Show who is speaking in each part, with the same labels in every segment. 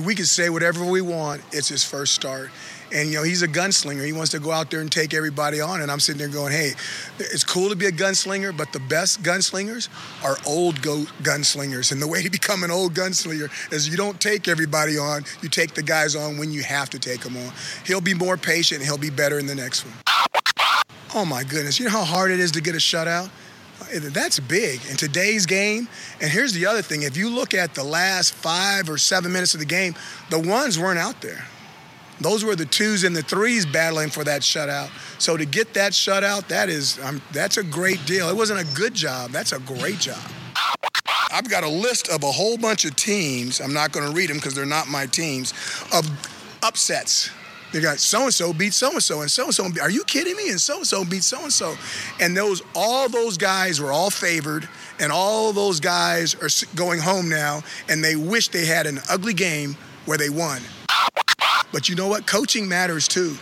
Speaker 1: We can say whatever we want. It's his first start. And, you know, he's a gunslinger. He wants to go out there and take everybody on. And I'm sitting there going, hey, it's cool to be a gunslinger, but the best gunslingers are old go- gunslingers. And the way to become an old gunslinger is you don't take everybody on. You take the guys on when you have to take them on. He'll be more patient. He'll be better in the next one. Oh, my goodness. You know how hard it is to get a shutout? That's big in today's game. And here's the other thing if you look at the last five or seven minutes of the game, the ones weren't out there. Those were the twos and the threes battling for that shutout. So to get that shutout, that is um, that's a great deal. It wasn't a good job. That's a great job. I've got a list of a whole bunch of teams. I'm not going to read them because they're not my teams. Of upsets. They got so and so beat so and so and so and so. Are you kidding me? And so and so beat so and so. And those all those guys were all favored, and all those guys are going home now, and they wish they had an ugly game where they won. But you know what? Coaching matters too.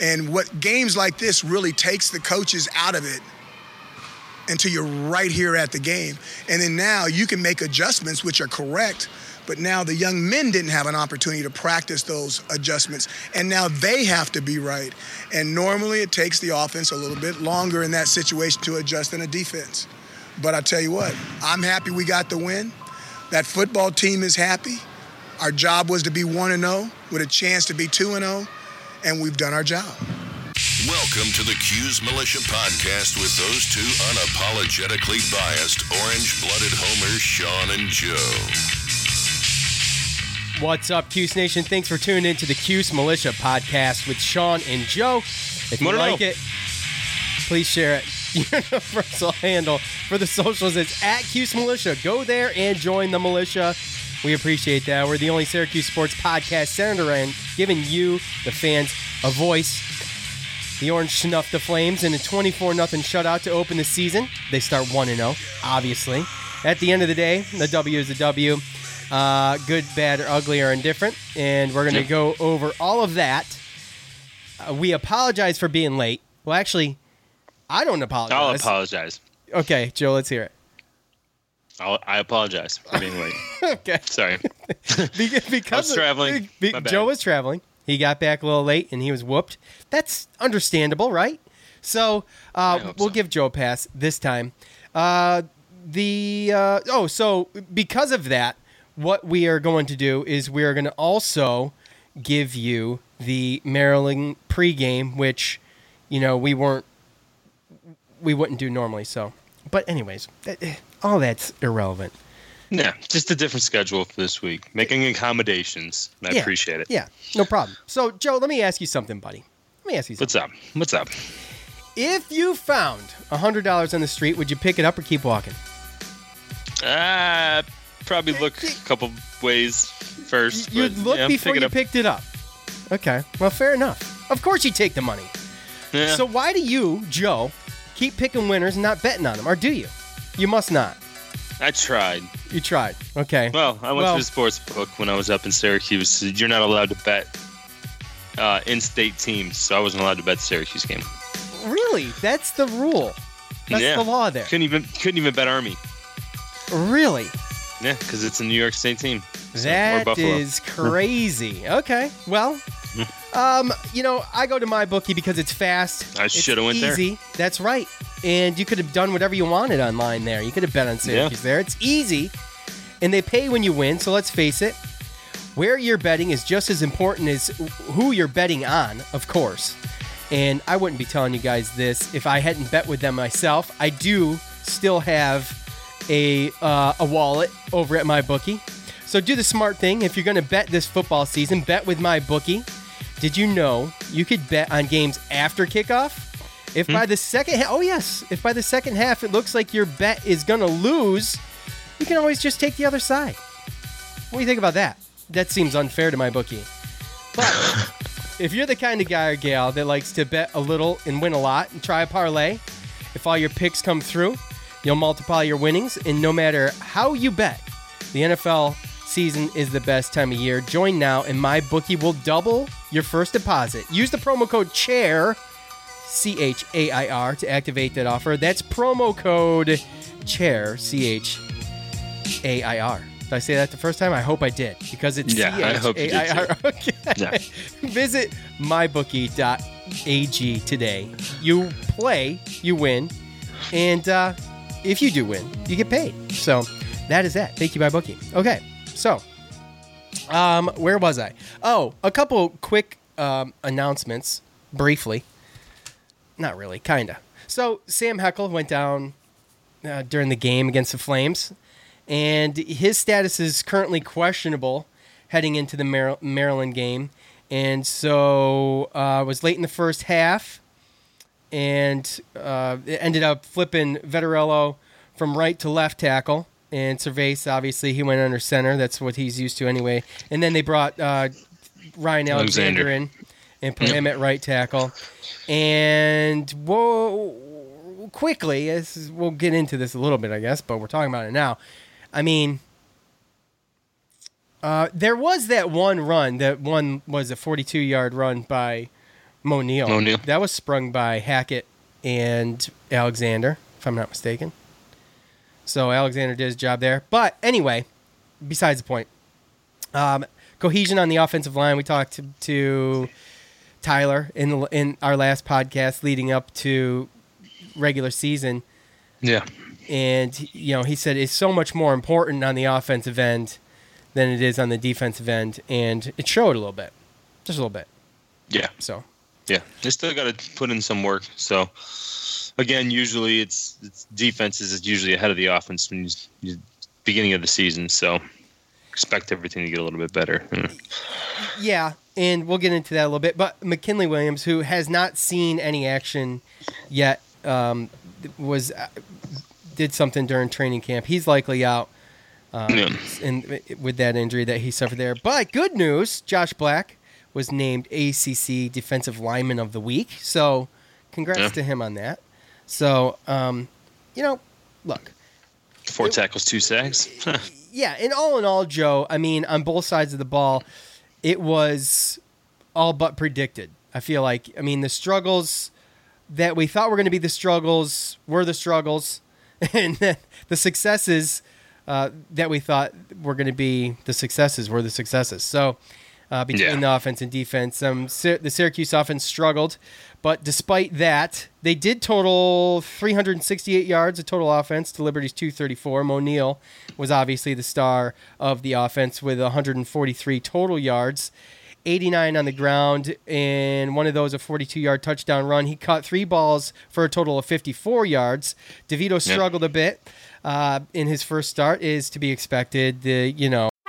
Speaker 1: And what games like this really takes the coaches out of it until you're right here at the game. And then now you can make adjustments, which are correct. But now the young men didn't have an opportunity to practice those adjustments. And now they have to be right. And normally it takes the offense a little bit longer in that situation to adjust than a defense. But I tell you what, I'm happy we got the win. That football team is happy. Our job was to be 1 and 0 with a chance to be 2 and 0, and we've done our job.
Speaker 2: Welcome to the Cuse Militia Podcast with those two unapologetically biased, orange blooded homers, Sean and Joe.
Speaker 3: What's up, Cuse Nation? Thanks for tuning in to the Cuse Militia Podcast with Sean and Joe. If you like it, please share it. Universal handle for the socials is at Cuse Militia. Go there and join the militia. We appreciate that. We're the only Syracuse sports podcast centered around giving you, the fans, a voice. The Orange snuffed the Flames in a 24 0 shutout to open the season. They start 1 0, obviously. At the end of the day, the W is a W. Uh, good, bad, or ugly, or indifferent. And we're going to go over all of that. Uh, we apologize for being late. Well, actually, I don't apologize.
Speaker 4: I'll apologize.
Speaker 3: Okay, Joe, let's hear it.
Speaker 4: I'll, i apologize for being late.
Speaker 3: okay.
Speaker 4: Sorry.
Speaker 3: because
Speaker 4: I was traveling.
Speaker 3: Be, Joe was traveling. He got back a little late and he was whooped. That's understandable, right? So uh, we'll
Speaker 4: so.
Speaker 3: give Joe a pass this time. Uh, the uh, oh, so because of that, what we are going to do is we are going to also give you the Maryland pregame, which you know we weren't we wouldn't do normally. So, but anyways, eh, all that's irrelevant.
Speaker 4: Yeah, just a different schedule for this week. Making accommodations. I
Speaker 3: Yeah,
Speaker 4: appreciate it.
Speaker 3: Yeah, no problem. So, Joe, let me ask you something, buddy. Let me ask you something.
Speaker 4: What's up? What's up?
Speaker 3: If you found hundred dollars on the street, would you pick it up or keep walking?
Speaker 4: Uh, probably look a couple ways first.
Speaker 3: You'd
Speaker 4: but,
Speaker 3: look
Speaker 4: yeah,
Speaker 3: before you
Speaker 4: up.
Speaker 3: picked it up. Okay, well, fair enough. Of course, you take the money.
Speaker 4: Yeah.
Speaker 3: So why do you, Joe, keep picking winners and not betting on them, or do you? You must not.
Speaker 4: I tried.
Speaker 3: You tried. Okay.
Speaker 4: Well, I went
Speaker 3: Well-
Speaker 4: to the sports book when I was up in Syracuse. You're not allowed to bet uh, in-state teams, so I wasn't allowed to bet the Syracuse game.
Speaker 3: really? That's the rule. That's
Speaker 4: yeah.
Speaker 3: the law there.
Speaker 4: Couldn't even couldn't even bet Army.
Speaker 3: Really?
Speaker 4: Yeah, because it's a New York State team. So-
Speaker 3: That is crazy. okay. Well, um, you know, I go to my bookie because it's fast.
Speaker 4: I shoulda went there.
Speaker 3: That's right. And you could have done whatever you wanted online there. You could have bet on Syracuse there. It's easy. And they pay when you win, so let's face it. Where you're betting is just as important as who you're betting on, of course. And I wouldn't be telling you guys this if I hadn't bet with them myself. I do still have a uh, a wallet over at my bookie. So do the smart thing. If you're going to bet this football season, bet with my bookie. Did you know you could bet on games after kickoff? If by the second half, oh yes, if by the second half it looks like your bet is going to lose, you can always just take the other side. What do you think about that? That seems unfair to my bookie. But if you're the kind of guy or gal that likes to bet a little and win a lot and try a parlay, if all your picks come through, you'll multiply your winnings. And no matter how you bet, the NFL season is the best time of year. Join now, and my bookie will double your first deposit. Use the promo code CHAIR, C H A I R, to activate that offer. That's promo code CHAIR, C H A I R. Did I say that the first time? I hope I did because it's
Speaker 4: Yeah, I hope you did,
Speaker 3: C-H-A-I-R. Okay.
Speaker 4: Yeah.
Speaker 3: Visit mybookie.ag today. You play, you win, and uh, if you do win, you get paid. So that is that. Thank you, MyBookie. Okay, so um, where was I? Oh, a couple quick um, announcements, briefly. Not really, kinda. So Sam Heckel went down uh, during the game against the Flames, and his status is currently questionable heading into the Mar- Maryland game. And so uh, was late in the first half, and uh, it ended up flipping Vettorello from right to left tackle. And Servais, obviously, he went under center. That's what he's used to anyway. And then they brought uh, Ryan Alexander,
Speaker 4: Alexander.
Speaker 3: in and put him at right tackle. And whoa, quickly, this is, we'll get into this a little bit, I guess, but we're talking about it now. I mean, uh, there was that one run. That one was a 42 yard run by Moe Neal.
Speaker 4: Moe Neal.
Speaker 3: That was sprung by Hackett and Alexander, if I'm not mistaken. So Alexander did his job there. But anyway, besides the point. Um, cohesion on the offensive line. We talked to, to Tyler in the, in our last podcast leading up to regular season
Speaker 4: Yeah.
Speaker 3: and you know he said it's so much more important on the offensive end than it is on the defensive end, and it showed a little bit, just a little bit.
Speaker 4: Yeah.
Speaker 3: So
Speaker 4: Yeah. They still got to put in some work. So, again, usually it's, it's defenses is usually ahead of the offense when you, you beginning of the season. So, expect everything to get a little bit better. Mm.
Speaker 3: yeah, and we'll get into that a little bit. But McKinley Williams, who has not seen any action yet, um, was uh, did something during training camp. He's likely out. Um,
Speaker 4: Yeah.
Speaker 3: in, with that injury that he suffered there. But good news, Josh Black was named ACC Defensive Lineman of the Week. So congrats
Speaker 4: Yeah.
Speaker 3: to him on that. So, um, you know, look,
Speaker 4: Four tackles, two sacks.
Speaker 3: yeah, and all in all, Joe, I mean, on both sides of the ball, it was all but predicted. I feel like, I mean, the struggles that we thought were going to be the struggles were the struggles, and then the successes uh, that we thought were going to be the successes were the successes. So, uh, between
Speaker 4: Yeah.
Speaker 3: the offense and defense, um, Sy- the Syracuse offense struggled, but despite that, they did total 368 yards of total offense to Liberty's 234. Moe Neal was obviously the star of the offense with 143 total yards. 89 on the ground, and one of those a 42 yard touchdown run. He caught three balls for a total of 54 yards. DeVito struggled a bit uh, in his first start, is to be expected. The you know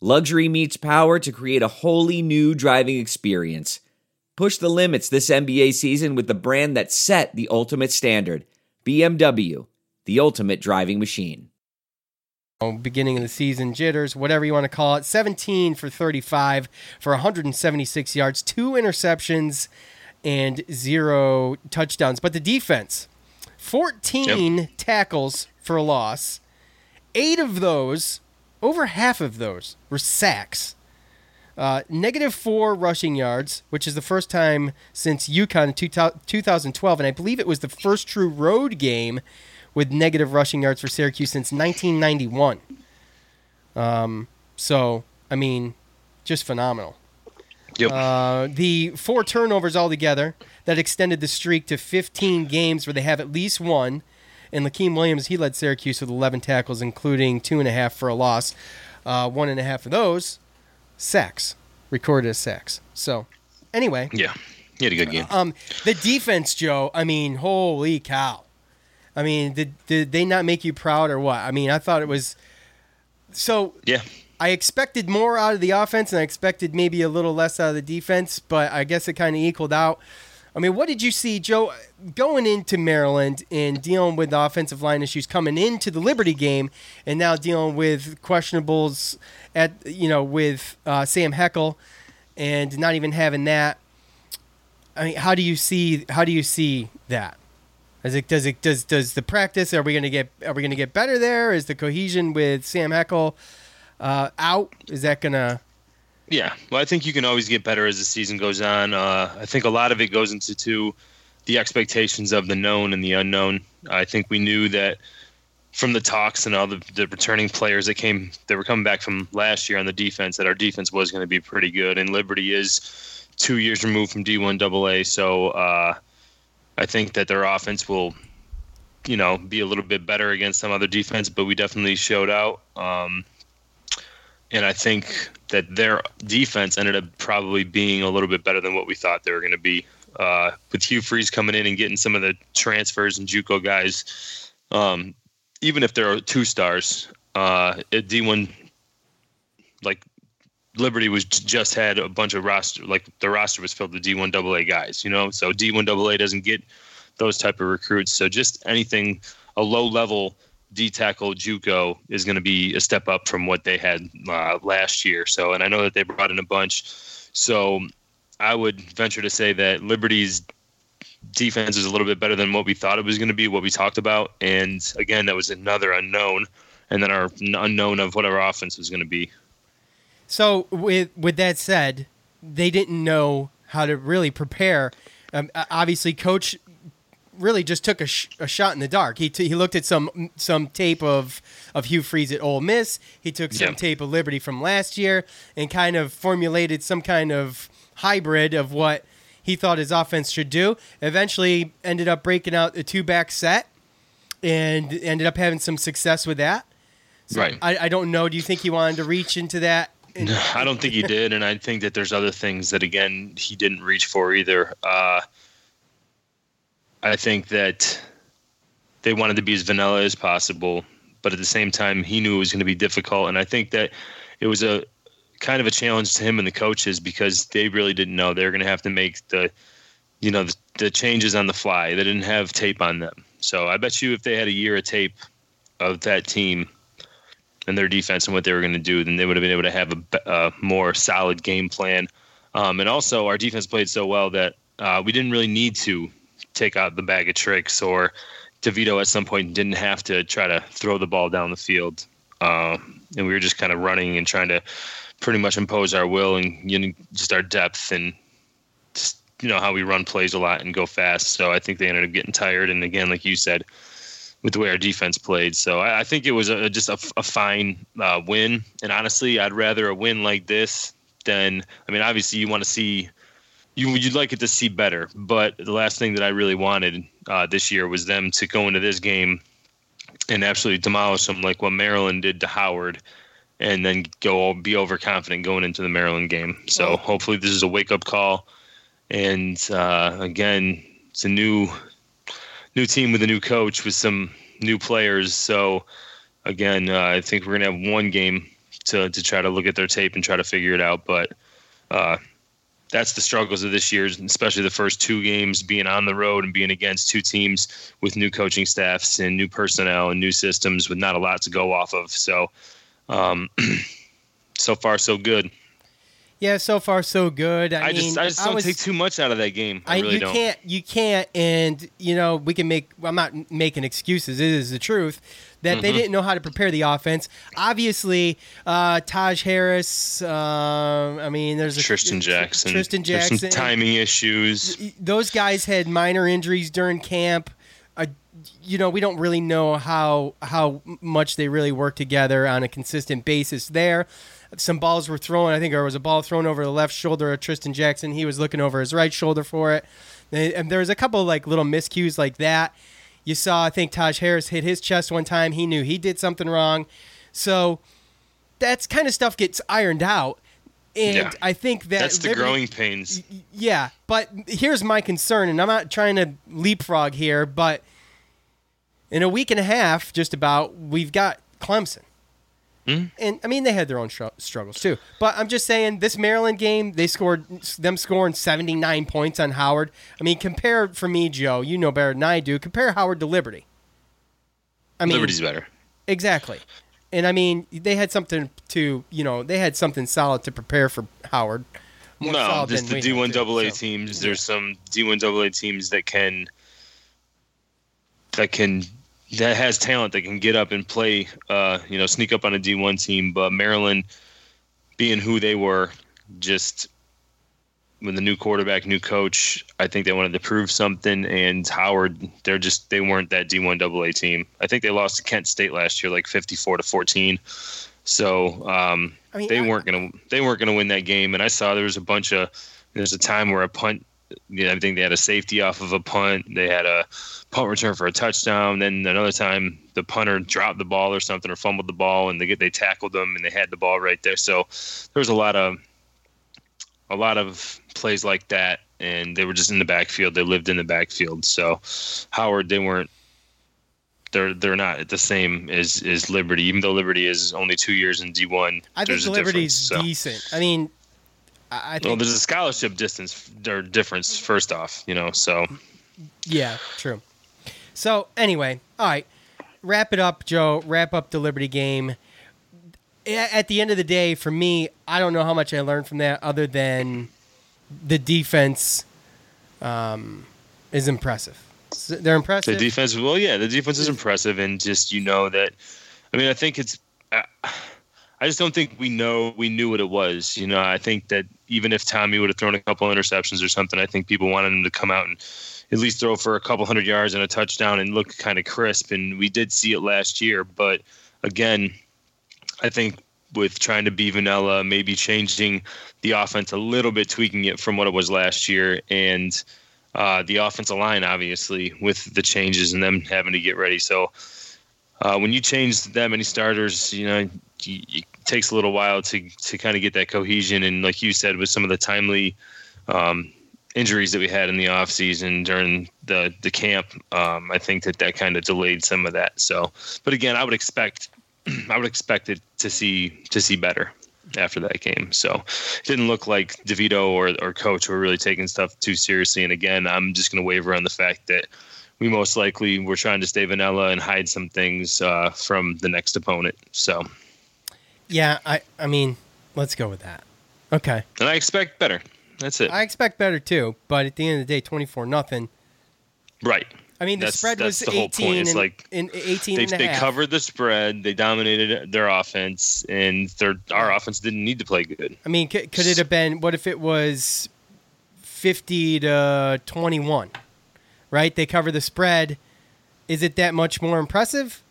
Speaker 5: Luxury meets power to create a wholly new driving experience. Push the limits this NBA season with the brand that set the ultimate standard BMW, the ultimate driving machine.
Speaker 3: Oh, beginning of the season jitters, whatever you want to call it. 17 for 35 for 176 yards, two interceptions, and zero touchdowns. But the defense 14 yep. tackles for a loss. Eight of those over half of those were sacks. Uh, negative four rushing yards, which is the first time since UConn in two, 2012, and I believe it was the first true road game with negative rushing yards for Syracuse since 1991. Um, so, I mean, just phenomenal.
Speaker 4: Yep.
Speaker 3: Uh, the four turnovers altogether that extended the streak to 15 games where they have at least one and Lakiem Williams, he led Syracuse with 11 tackles, including two and a half for a loss. Uh, one and a half of those sacks, recorded as sacks. So, anyway.
Speaker 4: Yeah, he had a good game.
Speaker 3: Um, the defense, Joe. I mean, holy cow! I mean, did did they not make you proud or what? I mean, I thought it was. So
Speaker 4: yeah,
Speaker 3: I expected more out of the offense, and I expected maybe a little less out of the defense, but I guess it kind of equaled out. I mean, what did you see, Joe, going into Maryland and dealing with the offensive line issues coming into the Liberty game, and now dealing with questionables at you know with uh, Sam Heckel, and not even having that. I mean, how do you see how do you see that? Is it does it does does the practice? Are we gonna get are we gonna get better there? Is the cohesion with Sam Heckel uh, out? Is that gonna
Speaker 4: yeah, well, I think you can always get better as the season goes on. Uh, I think a lot of it goes into to the expectations of the known and the unknown. I think we knew that from the talks and all the, the returning players that came that were coming back from last year on the defense that our defense was going to be pretty good. And Liberty is two years removed from D1 AA, so uh, I think that their offense will, you know, be a little bit better against some other defense. But we definitely showed out. Um, and I think that their defense ended up probably being a little bit better than what we thought they were going to be. Uh, with Hugh Freeze coming in and getting some of the transfers and JUCO guys, um, even if there are two stars, uh, at D1, like Liberty was just had a bunch of roster, like the roster was filled with D1 AA guys, you know. So D1 AA doesn't get those type of recruits. So just anything a low level D tackle JUCO is going to be a step up from what they had uh, last year. So, and I know that they brought in a bunch. So, I would venture to say that Liberty's defense is a little bit better than what we thought it was going to be, what we talked about. And again, that was another unknown, and then our unknown of what our offense was going to be.
Speaker 3: So, with with that said, they didn't know how to really prepare. Um, obviously, coach really just took a, sh- a shot in the dark. He, t- he looked at some some tape of of Hugh Freeze at Ole Miss. He took some yeah. tape of Liberty from last year and kind of formulated some kind of hybrid of what he thought his offense should do. Eventually, ended up breaking out a two back set and ended up having some success with that.
Speaker 4: So right.
Speaker 3: I, I don't know. Do you think he wanted to reach into that?
Speaker 4: No, I don't think he did, and I think that there's other things that again he didn't reach for either. Uh, I think that they wanted to be as vanilla as possible, but at the same time, he knew it was going to be difficult. And I think that it was a kind of a challenge to him and the coaches because they really didn't know they were going to have to make the, you know, the, the changes on the fly. They didn't have tape on them. So I bet you if they had a year of tape of that team and their defense and what they were going to do, then they would have been able to have a, a more solid game plan. Um, and also, our defense played so well that uh, we didn't really need to take out the bag of tricks, or DeVito at some point didn't have to try to throw the ball down the field. Uh, and we were just kind of running and trying to pretty much impose our will and you know, just our depth and just you know how we run plays a lot and go fast. So I think they ended up getting tired. And again, like you said, with the way our defense played, so I, I think it was a, just a, a fine uh, win. And honestly, I'd rather a win like this than I mean, obviously, you want to see you you'd like it to see better. But the last thing that I really wanted uh, this year was them to go into this game and absolutely demolish them like what Maryland did to Howard, and then go be overconfident going into the Maryland game. So hopefully, this is a wake up call. And uh, again, it's a new new team with a new coach with some new players. So again, uh, I think we're gonna have one game to to try to look at their tape and try to figure it out. But uh, that's the struggles of this year, especially the first two games being on the road and being against two teams with new coaching staffs and new personnel and new systems with not a lot to go off of. So, um, so far so good.
Speaker 3: Yeah, so far so good. I,
Speaker 4: I
Speaker 3: mean,
Speaker 4: just I just don't
Speaker 3: was,
Speaker 4: take too much out of that game. I, really
Speaker 3: you
Speaker 4: don't.
Speaker 3: can't you can't and you know we can make I'm not making excuses. It is the truth that
Speaker 4: Mm-hmm.
Speaker 3: they didn't know how to prepare the offense. Obviously, uh, Taj Harris. Uh, I mean, there's a
Speaker 4: Trishton Jackson. Trishton
Speaker 3: Jackson.
Speaker 4: some timing issues.
Speaker 3: Those guys had minor injuries during camp. Uh, you know, we don't really know how how much they really work together on a consistent basis there. Some balls were thrown. I think there was a ball thrown over the left shoulder of Trishton Jackson. He was looking over his right shoulder for it. And there was a couple like little miscues like that. You saw, I think Taj Harris hit his chest one time. He knew he did something wrong. So that's kind of stuff gets ironed out. And
Speaker 4: Yeah.
Speaker 3: I think that
Speaker 4: That's the growing pains.
Speaker 3: yeah, but here's my concern, and I'm not trying to leapfrog here, but in a week and a half, just about, we've got Clemson. Hmm? And I mean, they had their own str- struggles too. But I'm just saying, this Maryland game, they scored them scoring 79 points on Howard. I mean, compare for me, Joe. You know better than I do. Compare Howard to Liberty. I mean,
Speaker 4: Liberty's better.
Speaker 3: Exactly. And I mean, they had something to, you know, they had something solid to prepare for Howard. More
Speaker 4: No, just the D one
Speaker 3: had to,
Speaker 4: AA
Speaker 3: so.
Speaker 4: teams. There's some D one AA teams that can that can that has talent that can get up and play. Uh, you know, sneak up on a D one team. But Maryland, being who they were, just with the new quarterback, new coach, I think they wanted to prove something. And Howard, they're just they weren't that D one AA team. I think they lost to Kent State last year, like fifty four to fourteen. So um,
Speaker 3: I mean,
Speaker 4: they
Speaker 3: I-
Speaker 4: weren't gonna they weren't gonna win that game. And I saw there was a bunch of there's a time where a punt. You know, I think they had a safety off of a punt. They had a punt return for a touchdown. Then another time, the punter dropped the ball or something, or fumbled the ball, and they get they tackled them, and they had the ball right there. So there was a lot of a lot of plays like that, and they were just in the backfield. They lived in the backfield. So Howard, they weren't. They're they're not the same as as Liberty, even though Liberty is only two years in D one.
Speaker 3: I think Liberty's
Speaker 4: so.
Speaker 3: decent. I mean, I, I
Speaker 4: Well,
Speaker 3: think
Speaker 4: there's a scholarship distance or difference first off, you know. So
Speaker 3: yeah, true. So anyway, all right, wrap it up, Joe. Wrap up the Liberty game. At the end of the day, for me, I don't know how much I learned from that, other than the defense um, is impressive. They're impressive.
Speaker 4: the defense, well, yeah, the defense is impressive, and just you know that. I mean, I think it's. Uh, I just don't think we know we knew what it was. You know, I think that even if Tommy would have thrown a couple interceptions or something, I think people wanted him to come out and at least throw for a couple hundred yards and a touchdown and look kind of crisp. And we did see it last year, but again, I think with trying to be vanilla, maybe changing the offense a little bit, tweaking it from what it was last year, and uh, the offensive line, obviously, with the changes and them having to get ready. So uh, when you change that many starters, you know, it takes a little while to to kind of get that cohesion. And like you said, with some of the timely um, injuries that we had in the off season during the the camp, um, I think that that kind of delayed some of that. So, but again, I would expect I would expect it to see to see better after that game. So it didn't look like DeVito or or coach were really taking stuff too seriously. And again, I'm just going to waver on the fact that we most likely were trying to stay vanilla and hide some things uh, from the next opponent. So,
Speaker 3: yeah, I, I mean, let's go with that. Okay.
Speaker 4: and I expect better. That's it.
Speaker 3: I expect better too, but at the end of the day, twenty four nothing.
Speaker 4: right.
Speaker 3: I mean, the
Speaker 4: That's-
Speaker 3: spread
Speaker 4: that's
Speaker 3: was
Speaker 4: the whole
Speaker 3: eighteen
Speaker 4: point. It's
Speaker 3: and,
Speaker 4: like
Speaker 3: in eighteen
Speaker 4: They,
Speaker 3: and a
Speaker 4: they covered the spread. They dominated their offense, and their our offense didn't need to play good.
Speaker 3: I mean, c- could it have been? What if it was fifty to twenty-one? Right? They cover the spread. Is it that much more impressive,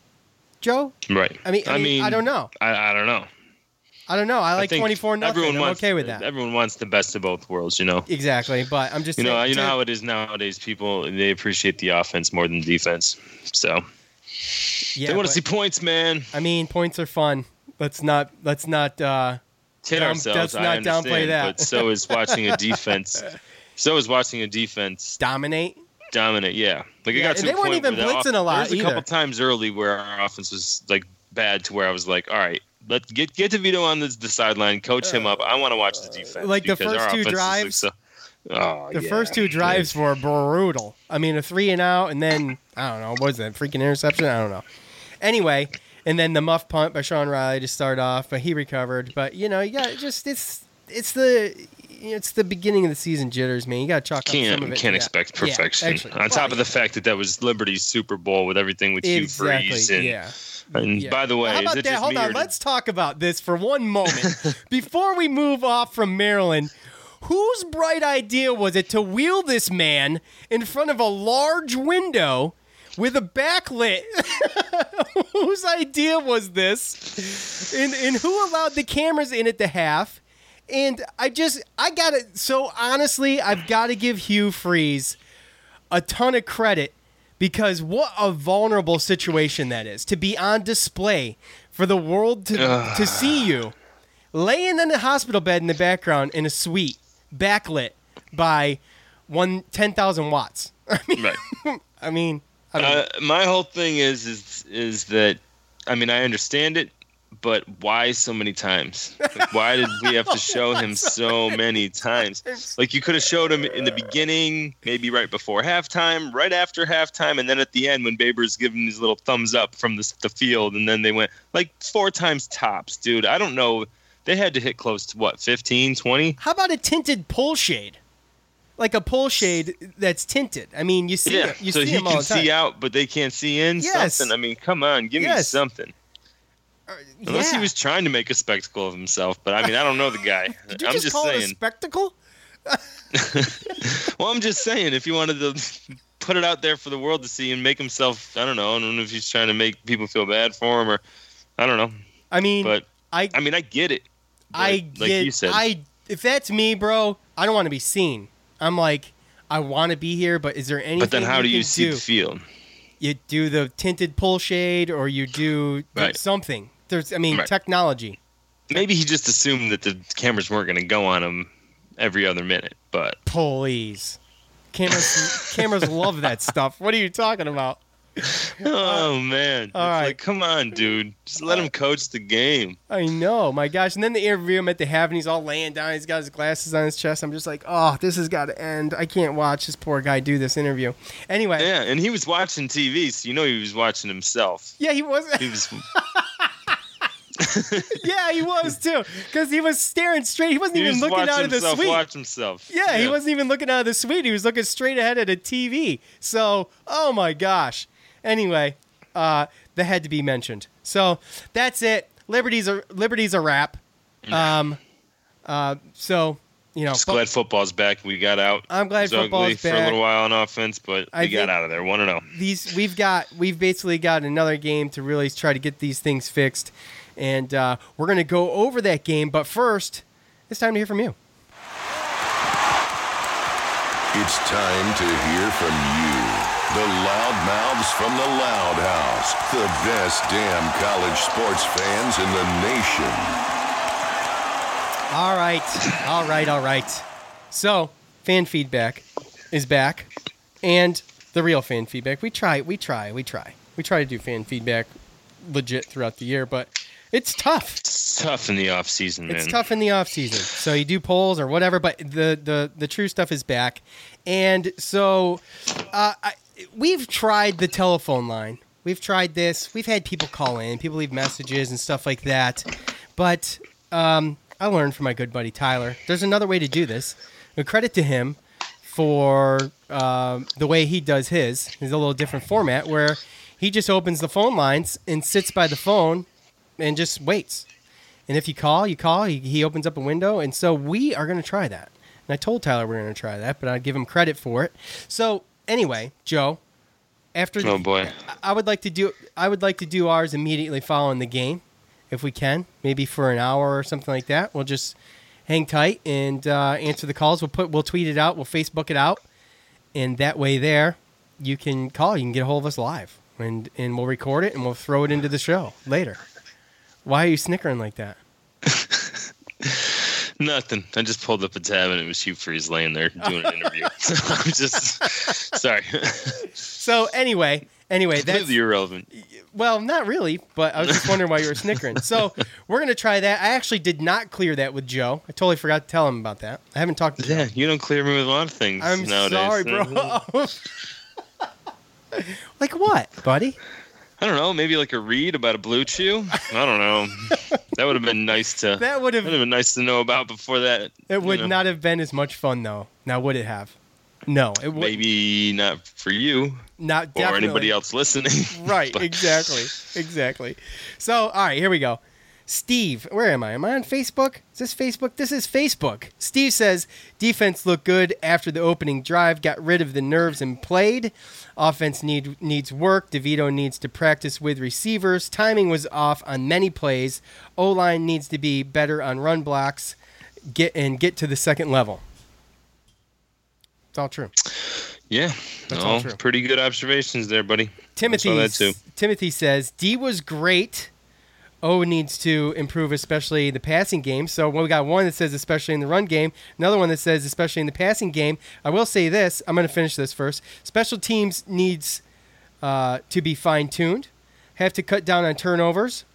Speaker 3: Joe?
Speaker 4: Right.
Speaker 3: I mean, I, mean, I don't know.
Speaker 4: I, I don't know.
Speaker 3: I don't know. I like twenty four nothing.
Speaker 4: Everyone
Speaker 3: I'm
Speaker 4: wants,
Speaker 3: okay with that.
Speaker 4: Everyone wants the best of both worlds, you know.
Speaker 3: Exactly, but I'm just
Speaker 4: You know,
Speaker 3: saying,
Speaker 4: you know how it is nowadays. People they appreciate the offense more than defense. So
Speaker 3: yeah,
Speaker 4: they want to see points, man.
Speaker 3: I mean, points are fun. Let's not. Let's not. uh
Speaker 4: Hit
Speaker 3: Down-
Speaker 4: ourselves.
Speaker 3: let's
Speaker 4: I
Speaker 3: not downplay that.
Speaker 4: but so is watching a defense. so is watching a defense
Speaker 3: dominate.
Speaker 4: dominate. Yeah, like
Speaker 3: Yeah,
Speaker 4: it got to
Speaker 3: they weren't even blitzing
Speaker 4: off-
Speaker 3: a lot
Speaker 4: There was a
Speaker 3: either.
Speaker 4: couple times early where our offense was like bad to where I was like, all right, let get get DeVito on the, the sideline, coach him up. I want to watch the uh, defense.
Speaker 3: Like the first two
Speaker 4: offense is, like,
Speaker 3: drives?
Speaker 4: so- oh,
Speaker 3: The
Speaker 4: yeah.
Speaker 3: first two drives were brutal. I mean, a three and out, and then I don't know, what was that freaking interception? I don't know. Anyway, and then the muff punt by Sean Riley to start off, but he recovered. But you know, you got just it's it's the it's the beginning of the season jitters, man. You got to chalk up some of
Speaker 4: can't
Speaker 3: it.
Speaker 4: can't
Speaker 3: Yeah.
Speaker 4: expect
Speaker 3: Yeah,
Speaker 4: perfection.
Speaker 3: actually.
Speaker 4: On top of the fact that that was Liberty's Super Bowl with everything with Hugh
Speaker 3: Exactly.
Speaker 4: Freeze and,
Speaker 3: yeah.
Speaker 4: And
Speaker 3: Yeah.
Speaker 4: by the way,
Speaker 3: How
Speaker 4: is
Speaker 3: about that? Hold on. Let's talk about this for one moment before we move off from Maryland. Whose bright idea was it to wheel this man in front of a large window with a backlit? Whose idea was this? And, and who allowed the cameras in at the half? And I just, I got it. so honestly, I've got to give Hugh Freeze a ton of credit because what a vulnerable situation that is to be on display for the world to, to see you laying in a hospital bed in the background in a suite backlit by one 10,000 watts. I mean,
Speaker 4: Right.
Speaker 3: I mean, I.
Speaker 4: Uh, my whole thing is is is that I mean I understand it, but why so many times? Like, why did we have to show him so many times? Like you could have showed him in the beginning, maybe right before halftime, right after halftime, and then at the end when Babers' giving his little thumbs up from the, the field, and then they went like four times tops, dude. I don't know. They had to hit close to what 15, 20?
Speaker 3: How about a tinted pull shade? Like a pull shade that's tinted. I mean, you see
Speaker 4: Yeah,
Speaker 3: it. You
Speaker 4: so
Speaker 3: see
Speaker 4: he can see out, but they can't see in.
Speaker 3: Yes.
Speaker 4: Something. I mean, come on, give me
Speaker 3: Yes.
Speaker 4: Unless he was trying to make a spectacle of himself, but I mean, I don't know the guy.
Speaker 3: Did you
Speaker 4: I'm
Speaker 3: just,
Speaker 4: just,
Speaker 3: call it a
Speaker 4: saying.
Speaker 3: spectacle?
Speaker 4: well, I'm just saying, if he wanted to put it out there for the world to see and make himself, I don't know. I don't know if he's trying to make people feel bad for him or, I don't know.
Speaker 3: I mean,
Speaker 4: But
Speaker 3: I
Speaker 4: I mean, I get it.
Speaker 3: I get.
Speaker 4: like you said,
Speaker 3: I if that's me, bro, I don't want to be seen. I'm like, I want to be here, but is there anything?
Speaker 4: but then how do you see
Speaker 3: do?
Speaker 4: the field?
Speaker 3: You do the tinted pull shade, or you do
Speaker 4: Right.
Speaker 3: something. There's, I mean,
Speaker 4: Right.
Speaker 3: technology.
Speaker 4: Maybe he just assumed that the cameras weren't going to go on him every other minute, but
Speaker 3: Please, cameras, cameras love that stuff. What are you talking about?
Speaker 4: oh man,
Speaker 3: all
Speaker 4: It's
Speaker 3: right.
Speaker 4: like, come on, dude, just let him coach the game.
Speaker 3: I know, my gosh. And then they interview him at the half, and he's all laying down. He's got his glasses on his chest. I'm just like, oh, this has got to end. I can't watch this poor guy do this interview. Anyway,
Speaker 4: Yeah, and he was watching TV, so you know he was watching himself.
Speaker 3: yeah, he was.
Speaker 4: He was
Speaker 3: yeah, he was too, because he was staring straight. He wasn't
Speaker 4: he
Speaker 3: even
Speaker 4: was
Speaker 3: looking out of the suite.
Speaker 4: watch himself.
Speaker 3: Yeah, he wasn't even looking out of the suite. He was looking straight ahead at a TV. So, oh my gosh. Anyway, uh, that had to be mentioned. So that's it. Liberty's a Liberty's a wrap. Um, uh, so you know,
Speaker 4: Just glad football's back. We got out.
Speaker 3: I'm glad
Speaker 4: It was ugly
Speaker 3: football's
Speaker 4: for a little while on offense, but
Speaker 3: I
Speaker 4: we got out of there. One and oh. zero.
Speaker 3: these we've got we've basically got another game to really try to get these things fixed, and uh, we're gonna go over that game. But first, it's time to hear from you.
Speaker 2: It's time to hear from you. The loudmouths from the Loud House. The best damn college sports fans in the nation.
Speaker 3: All right, all right, all right. So, fan feedback is back, and the real fan feedback. We try, we try, we try, we try to do fan feedback legit throughout the year, but it's tough.
Speaker 4: It's tough in the off season, man.
Speaker 3: It's tough in the off season. So you do polls or whatever, but the the the true stuff is back, and so uh, I, we've tried the telephone line. We've tried this. We've had people call in, people leave messages and stuff like that. But um, I learned from my good buddy Tyler. There's another way to do this. And credit to him for um the way he does his. He's a little different format where he just opens the phone lines and sits by the phone and just waits. And if you call, you call. He, he opens up a window, and so we are going to try that. And I told Tyler we're going to try that, but I'd give him credit for it. So anyway, Joe, after the,
Speaker 4: Oh boy.
Speaker 3: I would like to do I would like to do ours immediately following the game, if we can, maybe for an hour or something like that. We'll just hang tight and uh, answer the calls. We'll put we'll tweet it out. We'll Facebook it out, and that way there you can call. You can get a hold of us live, and and we'll record it and we'll throw it into the show later. Why are you snickering like that?
Speaker 4: Nothing. I just pulled up a tab and it was Hugh Freeze laying there doing an interview. I'm just sorry.
Speaker 3: so anyway, anyway, that's
Speaker 4: completely irrelevant.
Speaker 3: Well, not really, but I was just wondering why you were snickering. So we're gonna try that. I actually did not clear that with Joe. I totally forgot to tell him about that. I haven't talked to
Speaker 4: Yeah,
Speaker 3: Joe.
Speaker 4: you don't clear me with a lot of things.
Speaker 3: I'm
Speaker 4: nowadays.
Speaker 3: sorry, bro. like what, buddy?
Speaker 4: I don't know. Maybe like a read about a BlueChew. I don't know. that would have been nice to.
Speaker 3: That would have
Speaker 4: been nice to know about before that.
Speaker 3: It would
Speaker 4: know.
Speaker 3: not have been as much fun though. Now would it have? No, it would
Speaker 4: Maybe not for you
Speaker 3: not
Speaker 4: or
Speaker 3: definitely.
Speaker 4: anybody else listening.
Speaker 3: Right, exactly. Exactly. So, all right, here we go. Steve, where am I? Am I on Facebook? Is this Facebook? This is Facebook. Steve says defense looked good after the opening drive, got rid of the nerves and played. Offense need, needs work. DeVito needs to practice with receivers. Timing was off on many plays. O line needs to be better on run blocks. Get and get to the second level. It's all true.
Speaker 4: Yeah,
Speaker 3: That's
Speaker 4: no,
Speaker 3: all true.
Speaker 4: pretty good observations there, buddy.
Speaker 3: Timothy
Speaker 4: I saw that too.
Speaker 3: Timothy says D was great. O needs to improve, especially the passing game. So well, we got one that says especially in the run game, another one that says especially in the passing game. I will say this. I'm going to finish this first. Special teams needs uh, to be fine tuned. Have to cut down on turnovers.